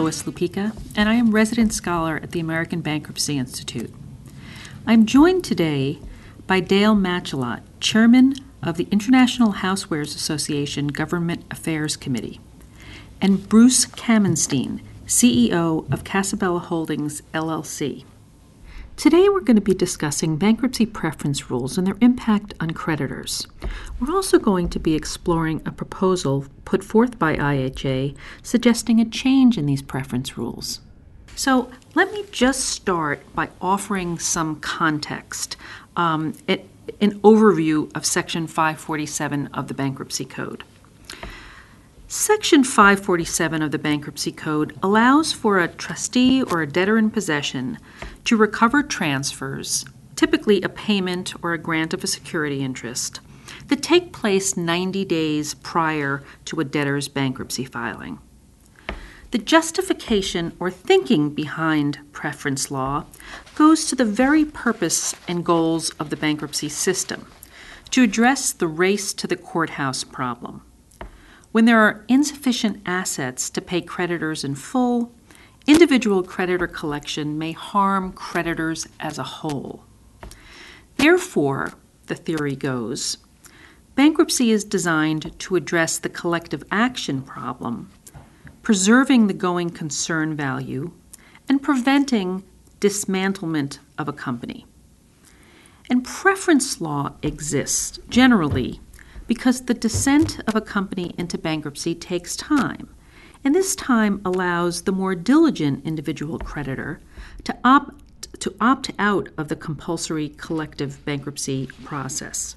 Lois Lupica, and I am resident scholar at the American Bankruptcy Institute. I'm joined today by Dale Matschullat, chairman of the International Housewares Association Government Affairs Committee, and Bruce Kamenstein, CEO of Casabella Holdings LLC. Today, we're going to be discussing bankruptcy preference rules and their impact on creditors. We're also going to be exploring a proposal put forth by IHA suggesting a change in these preference rules. So, let me just start by offering some context, um, it, an overview of Section 547 of the Bankruptcy Code. Section 547 of the Bankruptcy Code allows for a trustee or a debtor in possession to recover transfers, typically a payment or a grant of a security interest, that take place 90 days prior to a debtor's bankruptcy filing. The justification or thinking behind preference law goes to the very purpose and goals of the bankruptcy system to address the race to the courthouse problem. When there are insufficient assets to pay creditors in full, individual creditor collection may harm creditors as a whole. Therefore, the theory goes, bankruptcy is designed to address the collective action problem, preserving the going concern value, and preventing dismantlement of a company. And preference law exists generally because the descent of a company into bankruptcy takes time, and this time allows the more diligent individual creditor to opt to opt out of the compulsory collective bankruptcy process.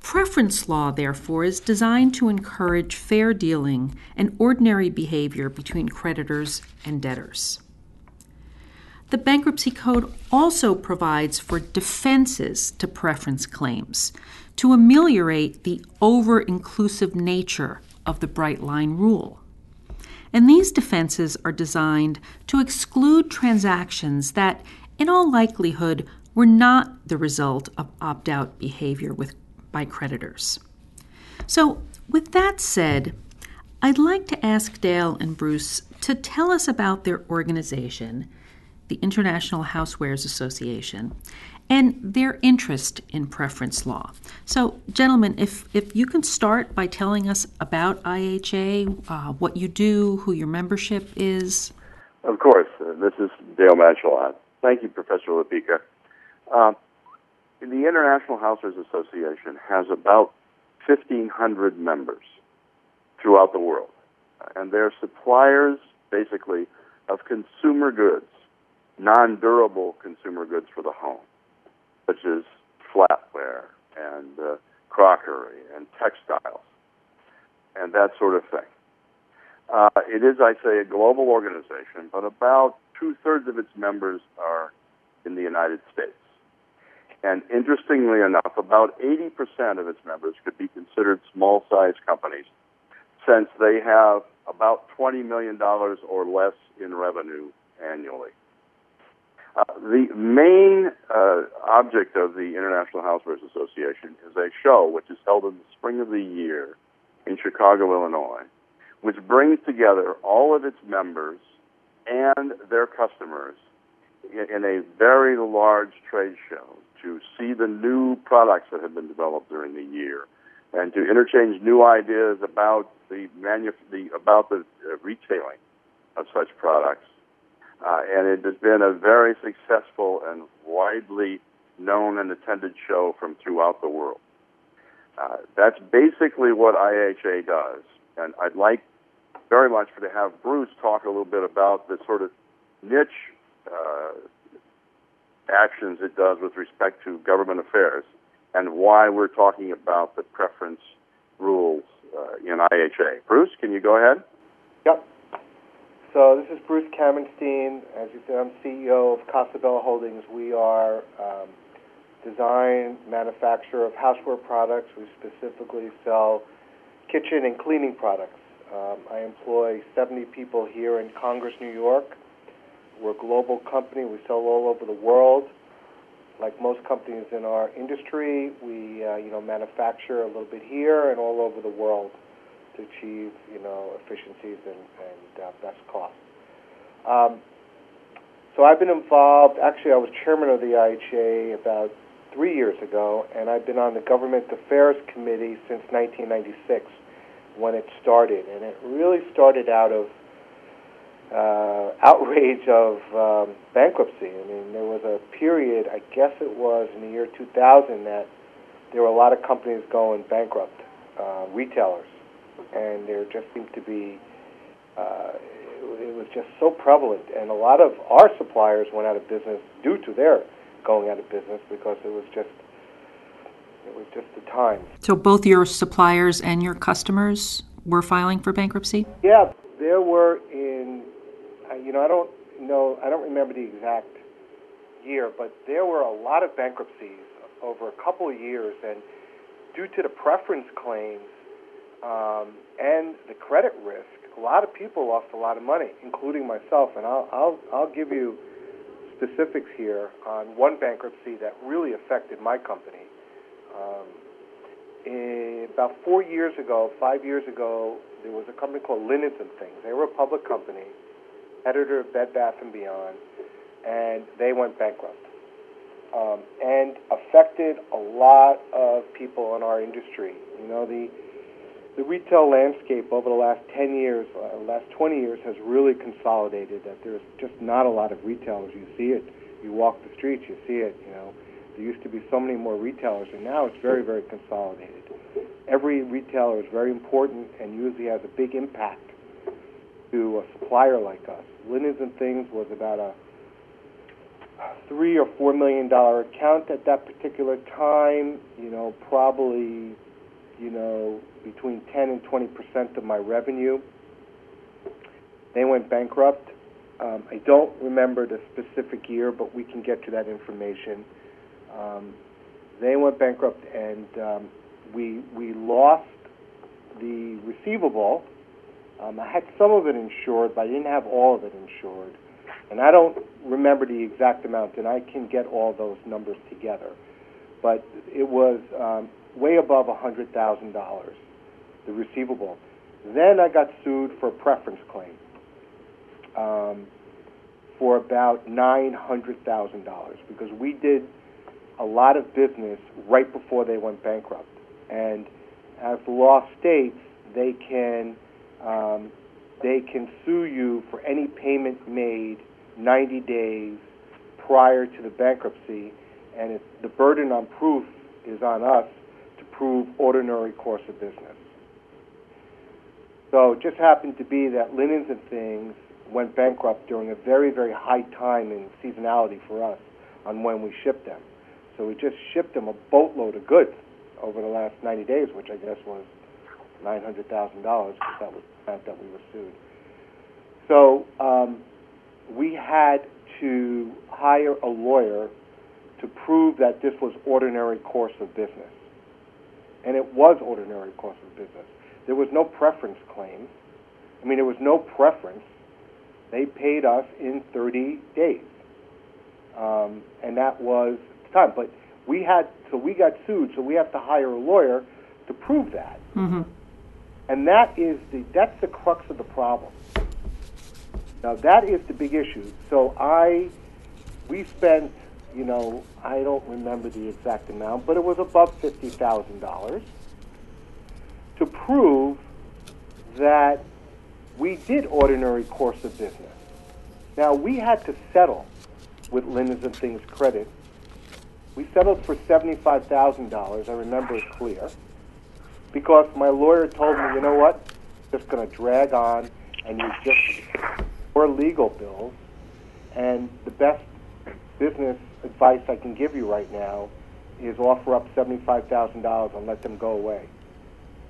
Preference law, therefore, is designed to encourage fair dealing and ordinary behavior between creditors and debtors. The Bankruptcy Code also provides for defenses to preference claims to ameliorate the over inclusive nature of the Bright Line Rule. And these defenses are designed to exclude transactions that, in all likelihood, were not the result of opt out behavior with, by creditors. So, with that said, I'd like to ask Dale and Bruce to tell us about their organization the International Housewares Association, and their interest in preference law. So, gentlemen, if, if you can start by telling us about IHA, uh, what you do, who your membership is. Of course. Uh, this is Dale Matschullat. Thank you, Professor Lupica. Uh, the International Housewares Association has about 1,500 members throughout the world, and they're suppliers, basically, of consumer goods non-durable consumer goods for the home, such as flatware and uh, crockery and textiles and that sort of thing. Uh, it is, I say, a global organization, but about two thirds of its members are in the United States. And interestingly enough, about 80% of its members could be considered small sized companies since they have about $20 million or less in revenue annually. Uh, the main uh, object of the International Housewares Association is a show which is held in the spring of the year in Chicago, Illinois, which brings together all of its members and their customers in, a very large trade show to see the new products that have been developed during the year and to interchange new ideas about the, manu- the about the uh, retailing of such products uh, and it has been a very successful and widely known and attended show from throughout the world. Uh, that's basically what IHA does. And I'd like very much for to have Bruce talk a little bit about the sort of niche uh, actions it does with respect to government affairs and why we're talking about the preference rules uh, in IHA. Bruce, can you go ahead? Yep. So this is Bruce Kamenstein. As you said, I'm CEO of Casabella Holdings. We are um, design, manufacturer of houseware products. We specifically sell kitchen and cleaning products. Um, I employ 70 people here in Congers, New York. We're a global company. We sell all over the world. Like most companies in our industry, we uh, you know manufacture a little bit here and all over the world to achieve, you know, efficiencies and, and uh, best cost. Um, so I've been involved. Actually, I was chairman of the IHA about three years ago, and I've been on the Government Affairs Committee since 1996 when it started. And it really started out of uh, outrage of um, bankruptcy. I mean, there was a period, I guess it was in the year 2000, that there were a lot of companies going bankrupt, uh, retailers, and there just seemed to be. Uh, it was just so prevalent, and a lot of our suppliers went out of business due to their going out of business because it was just it was just the time. So both your suppliers and your customers were filing for bankruptcy? Yeah, there were in you know I don't know I don't remember the exact year, but there were a lot of bankruptcies over a couple of years, and due to the preference claims um, and the credit risk, a lot of people lost a lot of money, including myself. And I'll I'll, I'll give you specifics here on one bankruptcy that really affected my company. Um, about four years ago, five years ago, there was a company called Linens and Things. They were a public company, editor of Bed Bath and Beyond, and they went bankrupt. Um, and affected a lot of people in our industry. You know, the the retail landscape over the last 10 years, uh, last 20 years, has really consolidated. That there's just not a lot of retailers. You see it. You walk the streets, you see it. You know, there used to be so many more retailers, and now it's very, very consolidated. Every retailer is very important and usually has a big impact to a supplier like us. Linens and Things was about a three or four million dollar account at that particular time. You know, probably, you know, between 10 and 20 percent of my revenue. They went bankrupt. Um, I don't remember the specific year, but we can get to that information. Um, they went bankrupt, and um, we we lost the receivable. Um, I had some of it insured, but I didn't have all of it insured. And I don't remember the exact amount, and I can get all those numbers together. But it was um, way above $100,000, the receivable. Then I got sued for a preference claim um, for about $900,000 because we did a lot of business right before they went bankrupt. And as the law states, they can um, they can sue you for any payment made 90 days prior to the bankruptcy, and the burden on proof is on us to prove ordinary course of business. So it just happened to be that Linens and Things went bankrupt during a very, very high time in seasonality for us on when we shipped them. So we just shipped them a boatload of goods over the last 90 days, which I guess was $900,000 because that was the amount that we were sued. So um, we had to hire a lawyer to prove that this was ordinary course of business. And it was ordinary course of business. There was no preference claim. I mean, there was no preference. They paid us in 30 days. Um, and that was the time. But we had, so we got sued, so we have to hire a lawyer to prove that. Mm-hmm. And that is the, that's the crux of the problem. Now that is the big issue. So I, we spent, you know, I don't remember the exact amount, but it was above fifty thousand dollars to prove that we did ordinary course of business. Now we had to settle with Linens and Things Credit. We settled for seventy-five thousand dollars. I remember it clear because my lawyer told me, you know what, just going to drag on, and you just or legal bills. And the best business advice I can give you right now is offer up $75,000 and let them go away.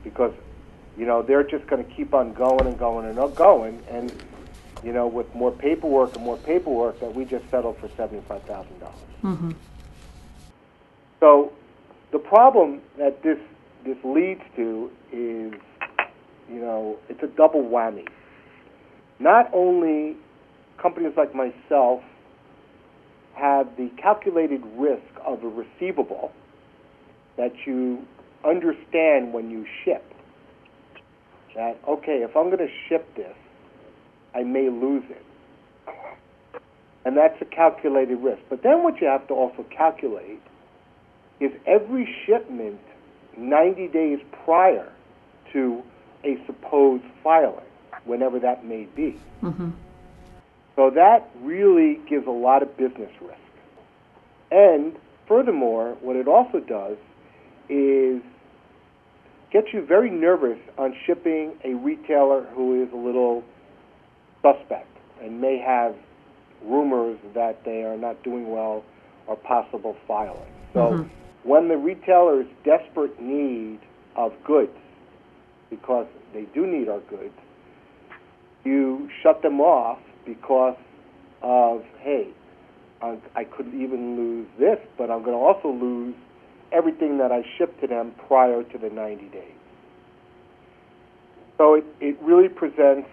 Because, you know, they're just going to keep on going and going and going. And, you know, with more paperwork and more paperwork, that we just settled for $75,000. Mm-hmm. So the problem that this, this leads to is, you know, it's a double whammy not only companies like myself have the calculated risk of a receivable that you understand when you ship. that, okay, if I'm going to ship this, I may lose it. And that's a calculated risk. But then what you have to also calculate is every shipment 90 days prior to a supposed filing, whenever that may be. Mm-hmm. So that really gives a lot of business risk. And furthermore, what it also does is get you very nervous on shipping a retailer who is a little suspect and may have rumors that they are not doing well or possible filing. So Mhm. when the retailer is desperate need of goods, because they do need our goods, you shut them off because of, hey, I, I could even lose this, but I'm going to also lose everything that I shipped to them prior to the 90 days. So it, it really presents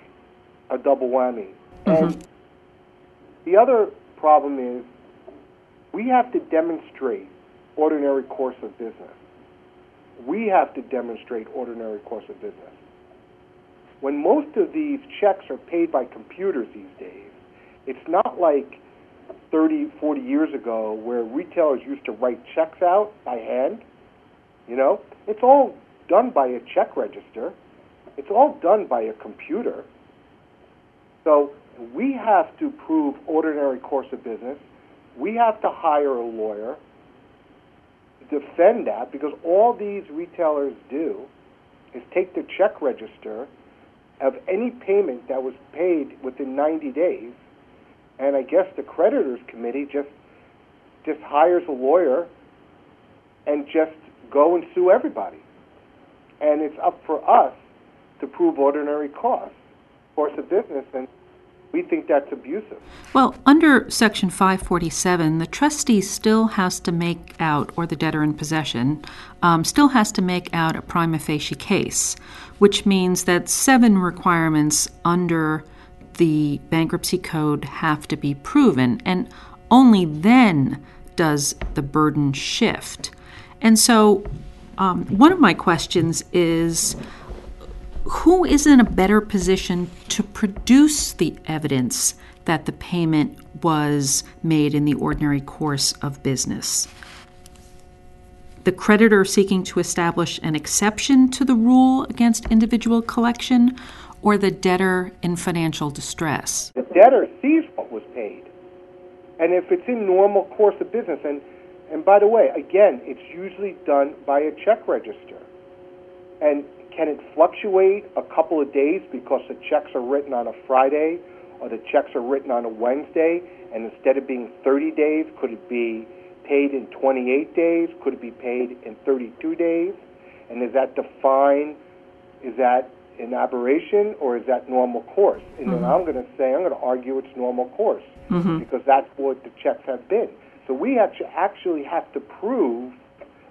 a double whammy. Mm-hmm. And the other problem is we have to demonstrate ordinary course of business. We have to demonstrate ordinary course of business. When most of these checks are paid by computers these days, it's not like 30, 40 years ago where retailers used to write checks out by hand. You know, it's all done by a check register. It's all done by a computer. So we have to prove ordinary course of business. We have to hire a lawyer to defend that because all these retailers do is take the check register of any payment that was paid within 90 days, and I guess the creditors committee just just hires a lawyer and just go and sue everybody. And it's up for us to prove ordinary costs, course of business, and we think that's abusive. Well, under Section 547, the trustee still has to make out, or the debtor in possession, um, still has to make out a prima facie case, which means that seven requirements under the bankruptcy code have to be proven, and only then does the burden shift. And so, um, one of my questions is who is in a better position to produce the evidence that the payment was made in the ordinary course of business? The creditor seeking to establish an exception to the rule against individual collection, or the debtor in financial distress? The debtor sees what was paid. And if it's in normal course of business, and, and by the way, again, it's usually done by a check register. And can it fluctuate a couple of days because the checks are written on a Friday or the checks are written on a Wednesday? And instead of being 30 days, could it be paid in 28 days? Could it be paid in 32 days? And is that defined? Is that an aberration or is that normal course? And then mm-hmm. I'm going to say, I'm going to argue it's normal course mm-hmm. because that's what the checks have been. So we actu- actually have to prove,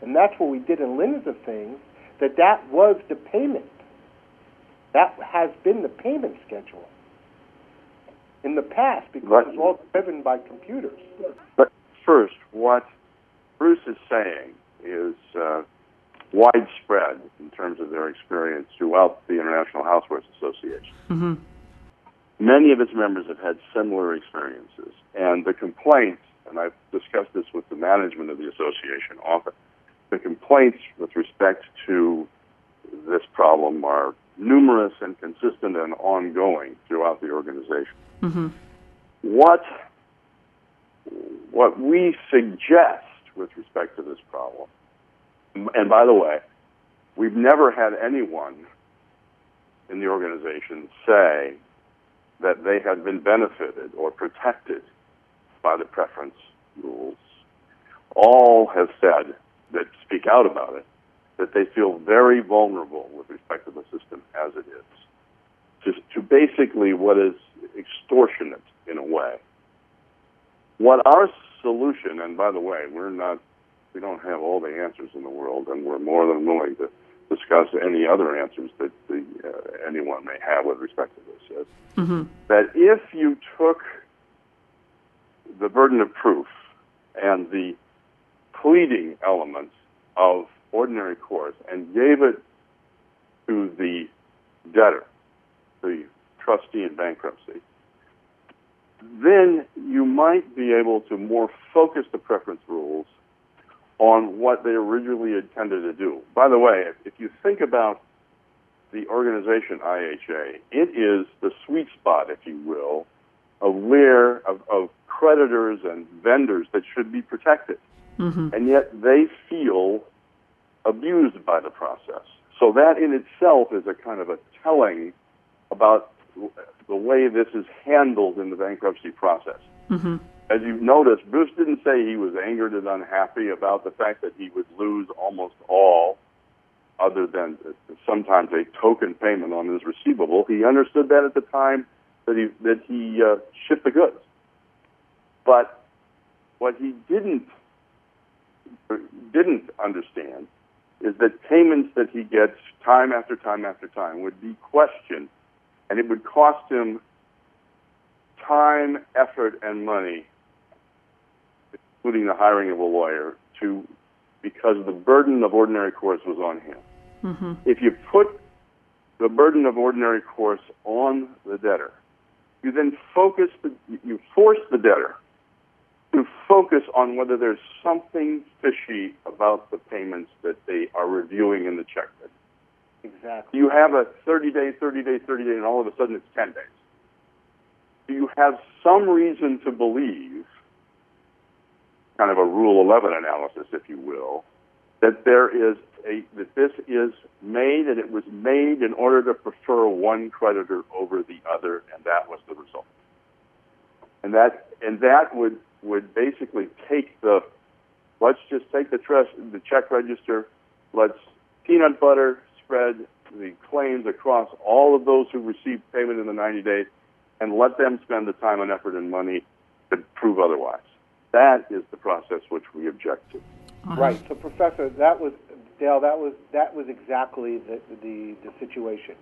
and that's what we did in Linda things, that that was the payment. That has been the payment schedule in the past because Right. it's all driven by computers. But first, what Bruce is saying is uh, widespread in terms of their experience throughout the International Housewares Association. Mm-hmm. Many of its members have had similar experiences, and the complaints, and I've discussed this with the management of the association often, the complaints with respect to this problem are numerous and consistent and ongoing throughout the organization. Mm-hmm. What what we suggest with respect to this problem, and by the way, we've never had anyone in the organization say that they had been benefited or protected by the preference rules. All have said that speak out about it that they feel very vulnerable with respect to the system as it is. Just to basically what is extortionate in a way. What our solution, and by the way, we're not, we don't have all the answers in the world, and we're more than willing to discuss any other answers that the, uh, anyone may have with respect to this. Is Mm-hmm. that if you took the burden of proof and the pleading elements of ordinary course and gave it to the debtor, the trustee in bankruptcy, then you might be able to more focus the preference rules on what they originally intended to do. By the way, if you think about the organization IHA, it is the sweet spot, if you will, of where of, of creditors and vendors that should be protected, mm-hmm. and yet they feel abused by the process. So that in itself is a kind of a telling about the way this is handled in the bankruptcy process. Mm-hmm. As you've noticed, Bruce didn't say he was angered and unhappy about the fact that he would lose almost all, other than sometimes a token payment on his receivable. He understood that at the time that he that he uh, shipped the goods. But what he didn't didn't understand is that payments that he gets time after time after time would be questioned, and it would cost him time, effort, and money, including the hiring of a lawyer, to because the burden of ordinary course was on him. Mm-hmm. If you put the burden of ordinary course on the debtor, you then focus the, you force the debtor to focus on whether there's something fishy about the payments that they are reviewing in the check Exactly. You have a 30 day, 30 day, 30 day, and all of a sudden it's 10 days. Do you have some reason to believe, kind of a Rule 11 analysis, if you will, that there is a that this is made and it was made in order to prefer one creditor over the other, and that was the result. And that and that would would basically take the let's just take the trust the check register, let's peanut butter spread the claims across all of those who received payment in the 90 days and let them spend the time and effort and money to prove otherwise. That is the process which we object to. Uh-huh. Right. So, Professor, that was Dale. That was that was exactly the, the the situation.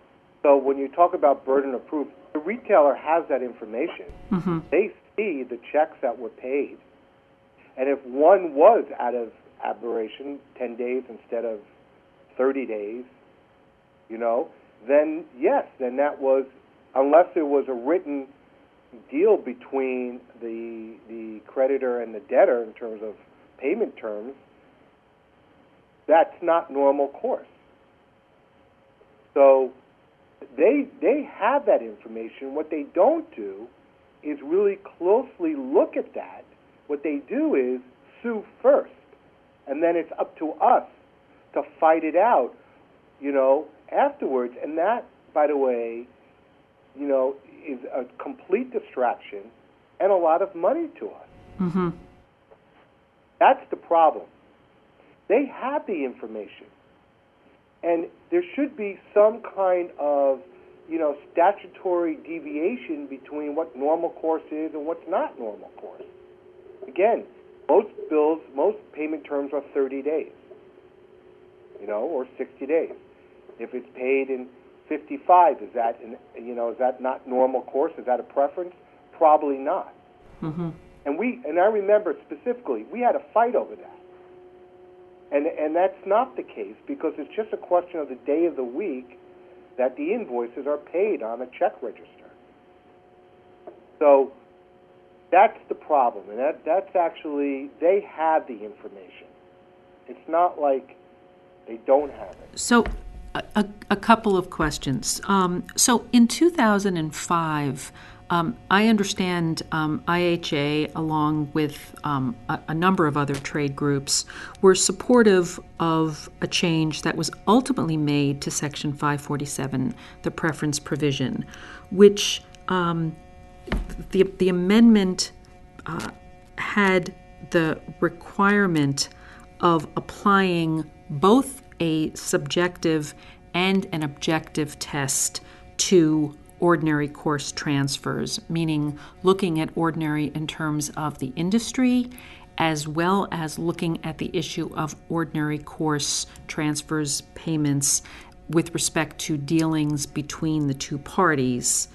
So, when you talk about burden of proof, the retailer has that information. Mm-hmm. They see the checks that were paid, and if one was out of aberration, ten days instead of thirty days, you know, then yes, then that was unless there was a written deal between the the creditor and the debtor in terms of payment terms that's not normal course. So they they have that information. What they don't do is really closely look at that. What they do is sue first, and then it's up to us to fight it out, you know, afterwards. And that, by the way, you know, is a complete distraction and a lot of money to us. Mm-hmm. That's the problem. They have the information. And there should be some kind of, you know, statutory deviation between what normal course is and what's not normal course. Again, most bills, most payment terms are 30 days, you know, or 60 days. If it's paid in 55, is that, in, you know, is that not normal course? Is that a preference? Probably not. Mm-hmm. And we, and I remember specifically, we had a fight over that. And, and that's not the case because it's just a question of the day of the week that the invoices are paid on a check register. So that's the problem. And that, that's actually, they have the information. It's not like they don't have it. So, a, a couple of questions. Um, so, in 2005, um, I understand um, IHA, along with um, a, a, number of other trade groups, were supportive of a change that was ultimately made to Section 547, the preference provision, which um, the, the amendment uh, had the requirement of applying both a subjective and an objective test to ordinary course transfers, meaning looking at ordinary in terms of the industry as well as looking at the issue of ordinary course transfers payments with respect to dealings between the two parties,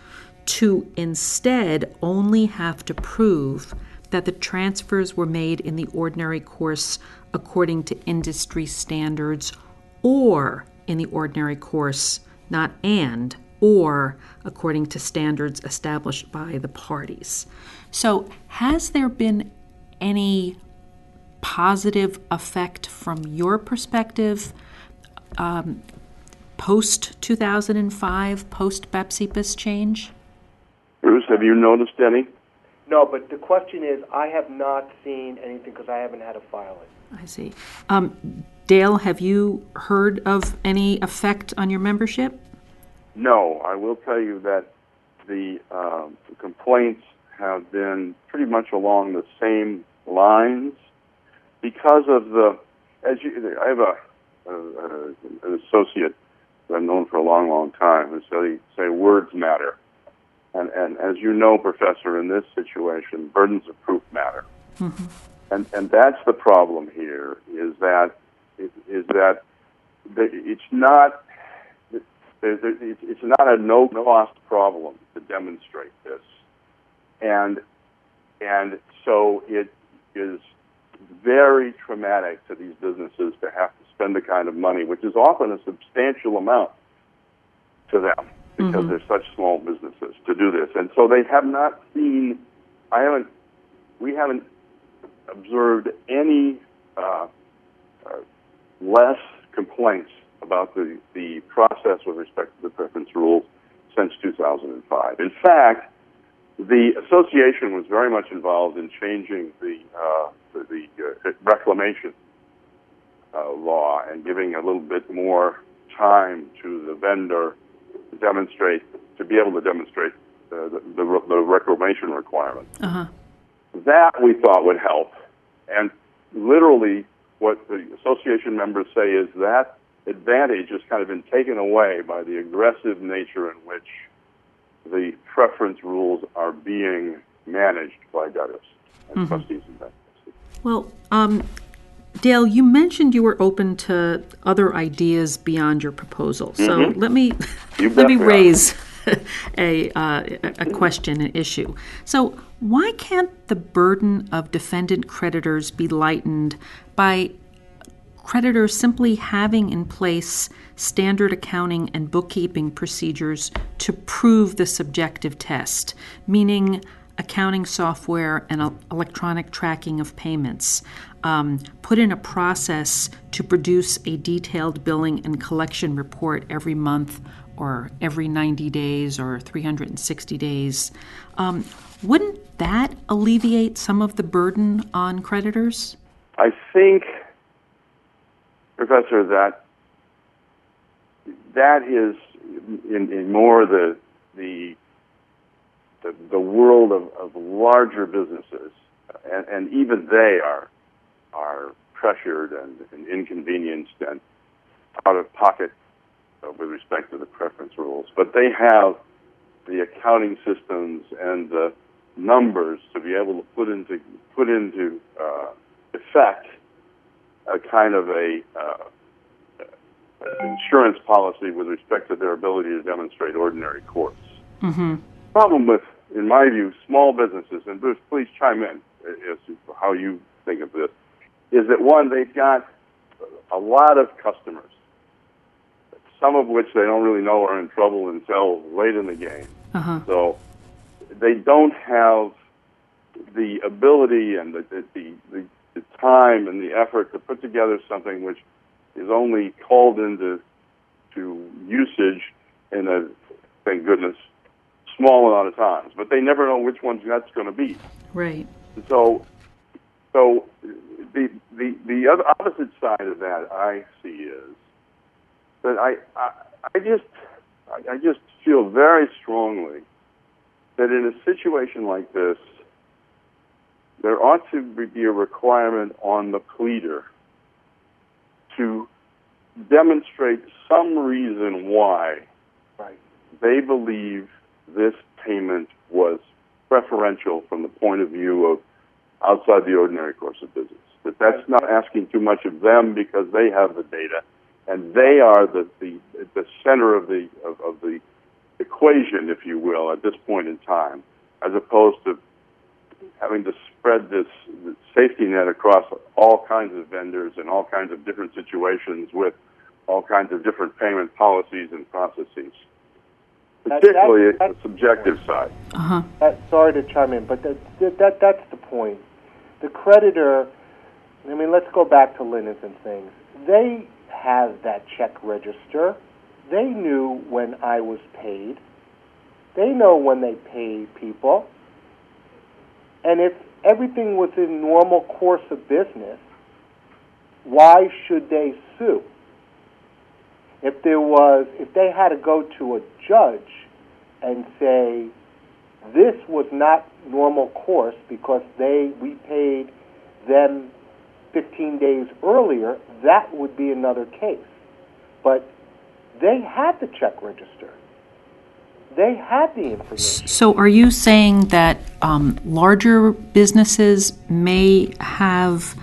to instead only have to prove that the transfers were made in the ordinary course according to industry standards or in the ordinary course, not and or according to standards established by the parties. So, has there been any positive effect from your perspective um, post 2005, post BAPCPA change? Bruce, have you noticed any? No, but the question is, I have not seen anything because I haven't had to file it. I see. Um, Dale, have you heard of any effect on your membership? No, I will tell you that the, um, the complaints have been pretty much along the same lines because of the, as you, I have a, a, a an associate that I've known for a long, long time who say, say words matter. And, and as you know, Professor, in this situation, burdens of proof matter. Mm-hmm. And, and that's the problem here is that, is that it's not, it's not a no cost problem to demonstrate this. And, and so it is very traumatic to these businesses to have to spend the kind of money, which is often a substantial amount to them because mm-hmm. they're such small businesses to do this. And so they have not seen, I haven't, we haven't observed any uh, uh, less complaints about the, the process with respect to the preference rules since 2005. In fact, the association was very much involved in changing the uh, the, the uh, reclamation uh, law and giving a little bit more time to the vendor to demonstrate to be able to demonstrate uh, the, the, the reclamation requirement. Uh-huh. That we thought would help, and literally, what the association members say is that advantage has kind of been taken away by the aggressive nature in which the preference rules are being managed by debtors and mm-hmm. trustees and bankruptcy. Well, um, Dale, you mentioned you were open to other ideas beyond your proposal. So mm-hmm. let me let me raise a uh, a question, an issue. So why can't the burden of defendant creditors be lightened by creditors simply having in place standard accounting and bookkeeping procedures to prove the subjective test, meaning accounting software and electronic tracking of payments. Um, put in a process to produce a detailed billing and collection report every month or every 90 days or 360 days. Um, wouldn't that alleviate some of the burden on creditors? I think Professor, that that is in, in more the the the, the world of, of larger businesses, and, and even they are are pressured and, and inconvenienced and out of pocket uh, with respect to the preference rules. But they have the accounting systems and the numbers to be able to put into put into uh, effect a kind of a uh, insurance policy with respect to their ability to demonstrate ordinary course. Mm-hmm. Problem with, in my view, small businesses, and Bruce, please chime in as to how you think of this, is that one, they've got a lot of customers, some of which they don't really know are in trouble until late in the game. Uh-huh. So they don't have the ability and the, the, the, the time and the effort to put together something which is only called into to usage in a thank goodness small amount of times, but they never know which one's that's going to be. Right. So, so the the the other opposite side of that I see is that I I, I just I, I just feel very strongly that in a situation like this, there ought to be a requirement on the pleader to demonstrate some reason why right. they believe this payment was preferential from the point of view of outside the ordinary course of business. That that's not asking too much of them because they have the data and they are the, the, the center of the, of, of the equation, if you will, at this point in time, as opposed to having to spread this safety net across all kinds of vendors and all kinds of different situations with all kinds of different payment policies and processes. particularly that, the subjective side. Uh-huh. That, sorry to chime in, but that, that that's the point. The creditor, I mean, let's go back to linens and things. They have that check register. They knew when I was paid. They know when they pay people. And if everything was in normal course of business, why should they sue? If there was, if they had to go to a judge and say, this was not normal course because they we paid them 15 days earlier, that would be another case. But they had the check register. They had the information. So, are you saying that um, larger businesses may have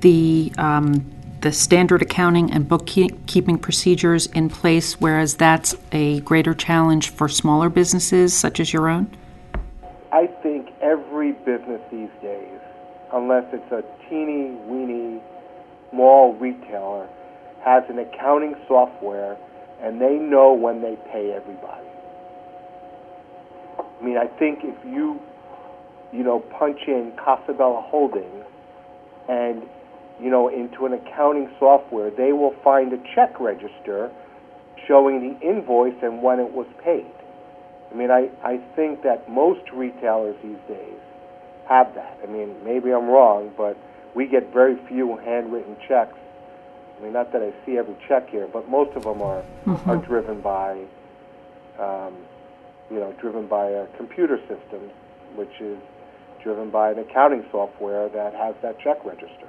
the um, the standard accounting and bookkeeping procedures in place, whereas that's a greater challenge for smaller businesses such as your own? I think every business these days, unless it's a teeny weeny small retailer, has an accounting software and they know when they pay everybody. I mean, I think if you, you know, punch in Casabella Holdings and, you know, into an accounting software, they will find a check register showing the invoice and when it was paid. I mean, I, I think that most retailers these days have that. I mean, maybe I'm wrong, but we get very few handwritten checks. I mean, not that I see every check here, but most of them are Mm-hmm. are driven by, um, you know, driven by a computer system, which is driven by an accounting software that has that check register.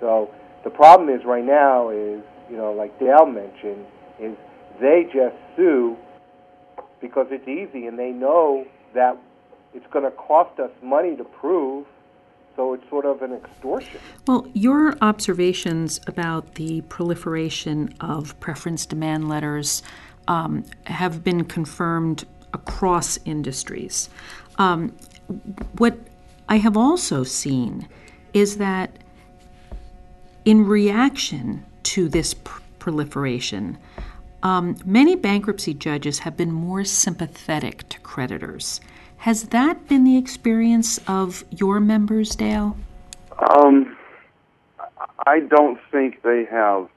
So the problem is right now is, you know, like Dale mentioned, is they just sue because it's easy and they know that it's going to cost us money to prove. So it's sort of an extortion. Well, your observations about the proliferation of preference demand letters um, have been confirmed across industries. Um, what I have also seen is that in reaction to this pr- proliferation, um, many bankruptcy judges have been more sympathetic to creditors. Has that been the experience of your members, Dale? Um, I don't think they have.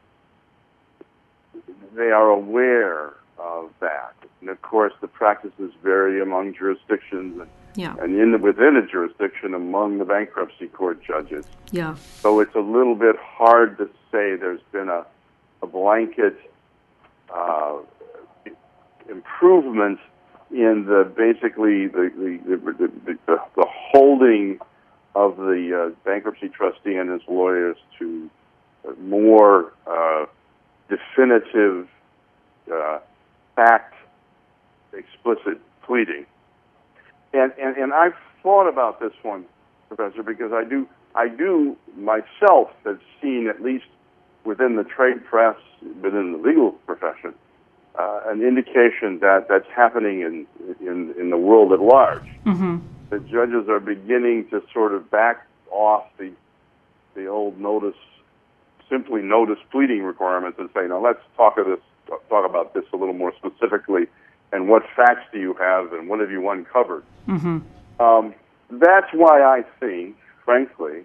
They are aware of that, and of course, the practices vary among jurisdictions and, Yeah, and in within a jurisdiction among the bankruptcy court judges. yeah. So it's a little bit hard to say there's been a, a blanket uh, improvement in the basically the the, the, the, the, the holding of the uh, bankruptcy trustee and his lawyers to more uh, definitive, uh, fact explicit pleading. And, and and I've thought about this one, Professor, because I do I do myself have seen at least within the trade press, within the legal profession, uh, an indication that that's happening in in in the world at large. Mm-hmm. The judges are beginning to sort of back off the the old notice, simply notice pleading requirements, and say, now let's talk of this, talk about this a little more specifically, and what facts do you have, and what have you uncovered? Mm-hmm. Um, that's why I think, frankly,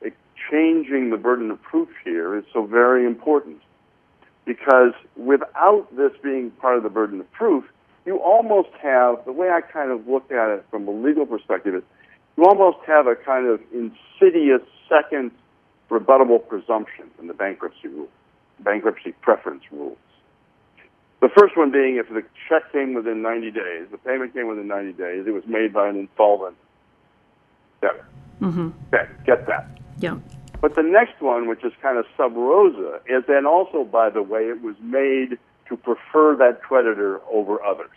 it, changing the burden of proof here is so very important. Because without this being part of the burden of proof, you almost have, the way I kind of look at it from a legal perspective is, you almost have a kind of insidious second rebuttable presumption in the bankruptcy rule, bankruptcy preference rules. The first one being if the check came within 90 days, the payment came within 90 days, it was made by an insolvent debtor. Mm-hmm. Okay, get that. Yeah. But the next one, which is kind of sub rosa, is then also, by the way, it was made to prefer that creditor over others.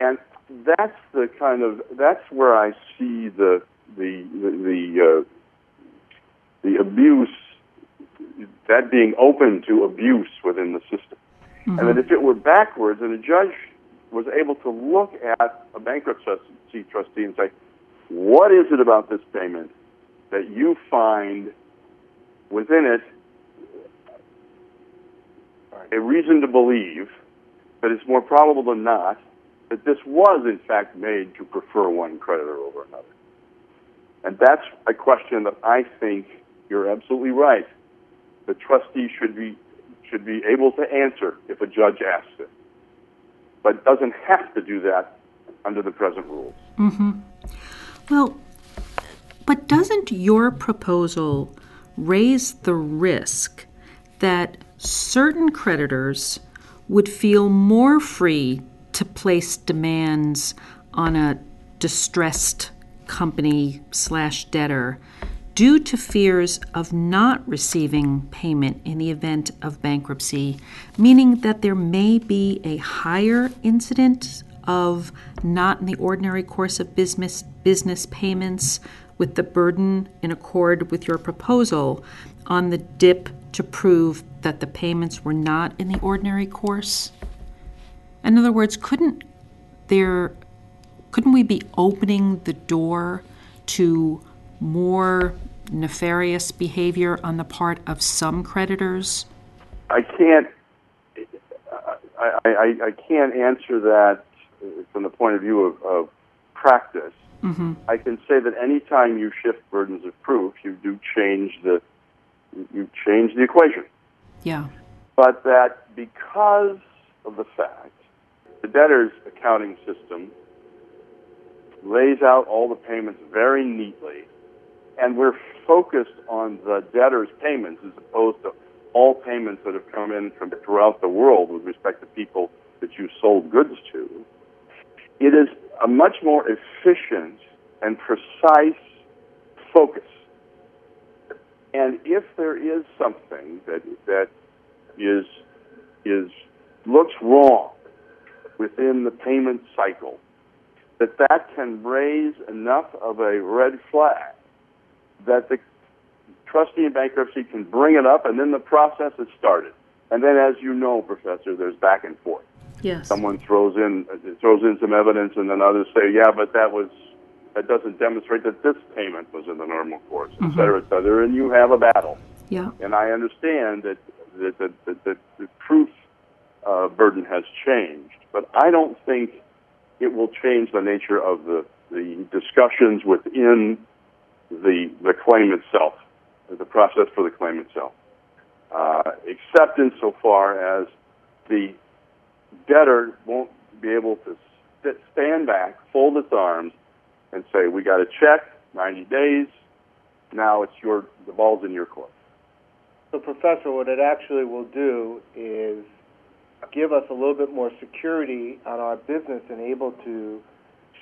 And that's the kind of that's where I see the the the the, uh, the abuse that being open to abuse within the system. Mm-hmm. And that if it were backwards, and a judge was able to look at a bankruptcy trustee and say, "What is it about this payment that you find within it a reason to believe that it's more probable than not that this was, in fact, made to prefer one creditor over another. And that's a question that I think you're absolutely right. The trustee should be should be able to answer if a judge asks it, but doesn't have to do that under the present rules. Mm-hmm. Well, but doesn't your proposal raise the risk that certain creditors would feel more free to place demands on a distressed company slash debtor due to fears of not receiving payment in the event of bankruptcy, meaning that there may be a higher incident of not in the ordinary course of business business payments with the burden in accord with your proposal on the DIP to prove that the payments were not in the ordinary course? In other words, couldn't there couldn't we be opening the door to more nefarious behavior on the part of some creditors? I can't. I, I, I can't answer that from the point of view of, of practice. Mm-hmm. I can say that anytime you shift burdens of proof, you do change the you change the equation. Yeah. But that because of the fact the debtor's accounting system lays out all the payments very neatly, and we're focused on the debtor's payments as opposed to all payments that have come in from throughout the world with respect to people that you sold goods to. It is a much more efficient and precise focus. And if there is something that that is is looks wrong within the payment cycle, that that can raise enough of a red flag that the trustee in bankruptcy can bring it up, and then the process is started. And then, as you know, Professor, there's back and forth. Yes. Someone throws in throws in some evidence, and then others say, "Yeah, but that was that doesn't demonstrate that this payment was in the normal course, et cetera, et cetera." And you have a battle. Yeah. And I understand that that that, that the proof uh, burden has changed, but I don't think it will change the nature of the the discussions within the the claim itself, the process for the claim itself, uh, except insofar as the debtor won't be able to sit, stand back, fold its arms, and say, "We got a check, 90 days. Now it's your the ball's in your court." So, Professor, what it actually will do is give us a little bit more security on our business and able to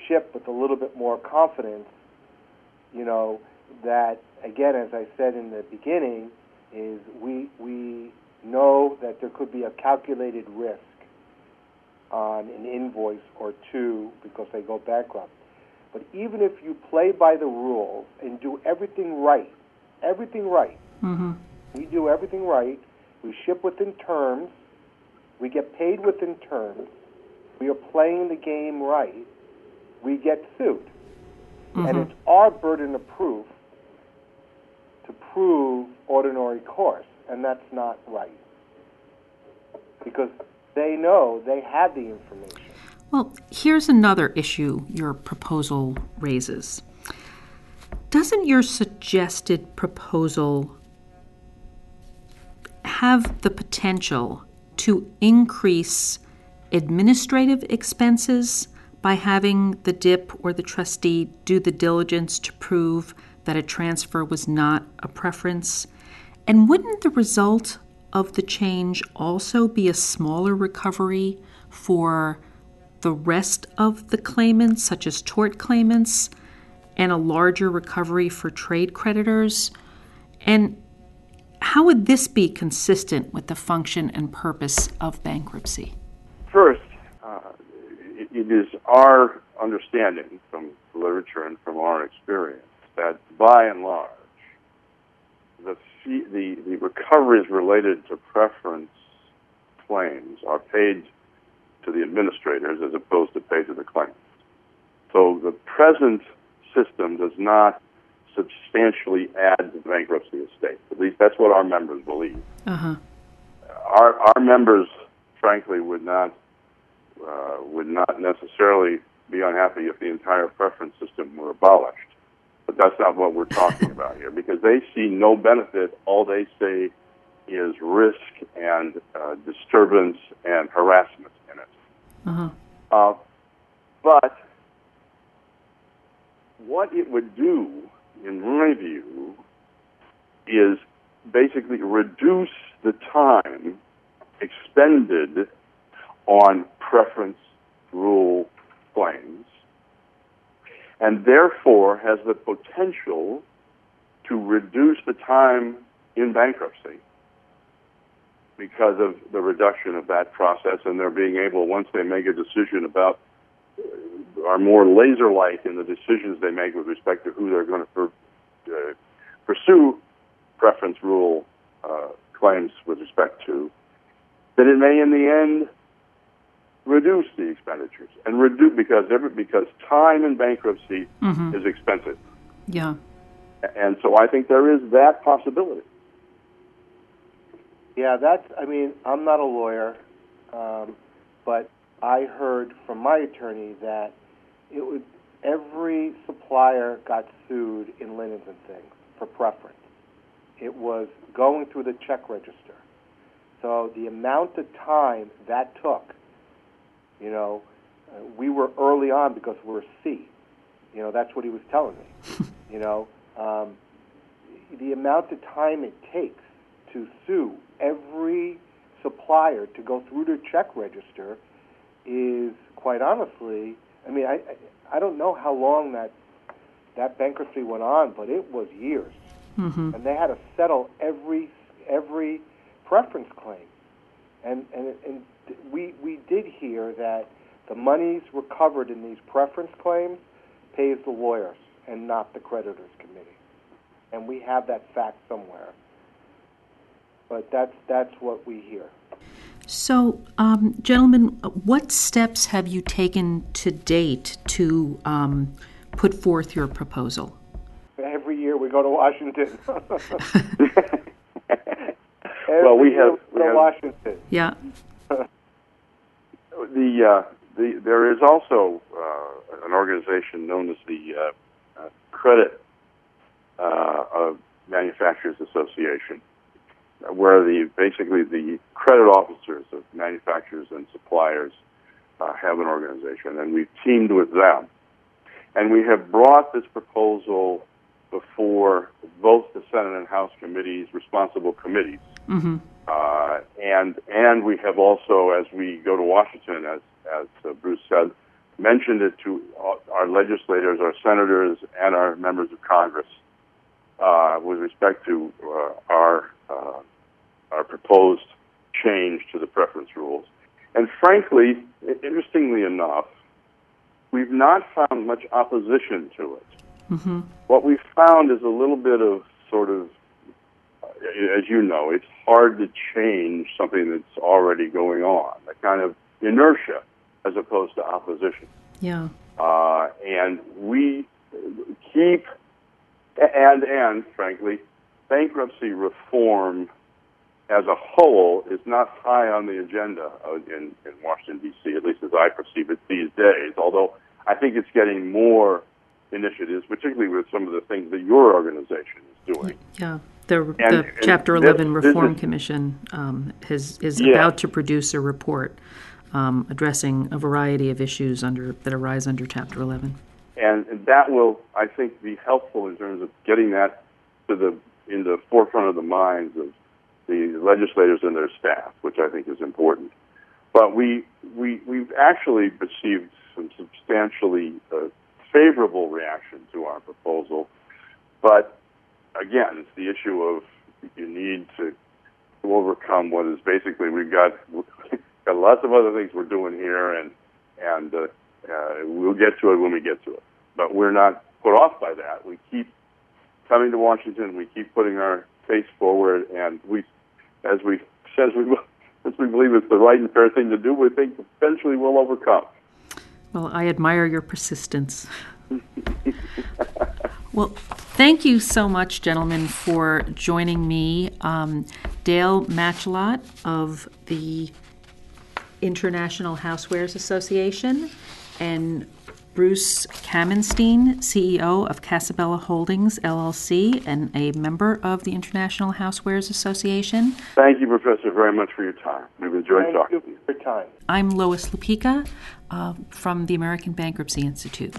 ship with a little bit more confidence. You know that again, as I said in the beginning, is we we know that there could be a calculated risk on an invoice or two because they go bankrupt. But even if you play by the rules and do everything right, everything right, Mm-hmm. we do everything right, we ship within terms, we get paid within terms, we are playing the game right, we get sued. And Mhm. it's our burden of proof to prove ordinary course, and that's not right. Because they know they had the information. Well, here's another issue your proposal raises. Doesn't your suggested proposal have the potential to increase administrative expenses by having the DIP or the trustee do the diligence to prove that a transfer was not a preference? And wouldn't the result of the change also be a smaller recovery for the rest of the claimants, such as tort claimants, and a larger recovery for trade creditors? And how would this be consistent with the function and purpose of bankruptcy? It, is our understanding from the literature and from our experience that by and large, the, fee, the, the recoveries related to preference claims are paid to the administrators as opposed to paid to the claimants. So the present system does not substantially add to the bankruptcy estate. At least that's what our members believe. Uh huh. Our, our members, frankly, would not uh, would not necessarily be unhappy if the entire preference system were abolished. But that's not what we're talking about here because they see no benefit. All they say is risk and uh, disturbance and harassment in it. Uh-huh. Uh, but what it would do, in my view, is basically reduce the time expended on preference rule claims and therefore has the potential to reduce the time in bankruptcy because of the reduction of that process and they're being able once they make a decision about uh, are more laser like in the decisions they make with respect to who they're going to per, uh, pursue preference rule uh, claims with respect to, that it may in the end reduce the expenditures and reduce because every, because time in bankruptcy Mhm. is expensive, Yeah. and so I think there is that possibility. Yeah, that's. I mean, I'm not a lawyer, um, but I heard from my attorney that it would every supplier got sued in Linens and Things for preference. It was going through the check register. So the amount of time that took, you know, uh, we were early on because we're C. You know, that's what he was telling me. you know, um, the amount of time it takes to sue every supplier to go through their check register is quite honestly. I mean, I I I don't know how long that that bankruptcy went on, but it was years, Mm-hmm. and they had to settle every every preference claim, and and and we we did hear that the monies recovered in these preference claims pays the lawyers and not the creditors committee, and we have that fact somewhere. But that's that's what we hear. So, um, gentlemen, what steps have you taken to date to um, put forth your proposal? Every year we go to Washington. Well, we year have- we we go to have- Washington. Yeah. The, uh, the there is also uh, an organization known as the uh, uh, Credit uh, of Manufacturers Association, where the basically the credit officers of manufacturers and suppliers uh, have an organization, and we've teamed with them, and we have brought this proposal before both the Senate and House committees, responsible committees. Mm-hmm. Uh, and and we have also, as we go to Washington, as as uh, Bruce said, mentioned it to our legislators, our senators, and our members of Congress uh, with respect to uh, our uh, our proposed change to the preference rules. And frankly, interestingly enough, we've not found much opposition to it. Mm-hmm. What we've found is a little bit of sort of as you know, it's hard to change something that's already going on. A kind of inertia as opposed to opposition. Yeah. Uh, and we keep, and and frankly, bankruptcy reform as a whole is not high on the agenda in, in Washington D.C. At least as I perceive it these days. Although I think it's getting more initiatives, particularly with some of the things that your organization is doing. Yeah. The, And- the Chapter 11 this Reform is- Commission um, has, is Yeah. about to produce a report um, addressing a variety of issues under that arise under Chapter 11. and, and that will, I think, be helpful in terms of getting that to the in the forefront of the minds of the legislators and their staff, which I think is important. But we we we've actually received some substantially uh, favorable reaction to our proposal, but again, it's the issue of you need to, to overcome what is basically we've got got lots of other things we're doing here, and and uh, uh, we'll get to it when we get to it. But we're not put off by that. We keep coming to Washington. We keep putting our face forward, and we, as we says we as we believe it's the right and fair thing to do, we think eventually we'll overcome. Well, I admire your persistence. well, thank you so much, gentlemen, for joining me. Um, Dale Matchlot of the International Housewares Association, and Bruce Kamenstein, CEO of Casabella Holdings LLC, and a member of the International Housewares Association. Thank you, Professor, very much for your time. We've enjoyed Thank talking you to you. for your time. I'm Lois Lupica uh, from the American Bankruptcy Institute.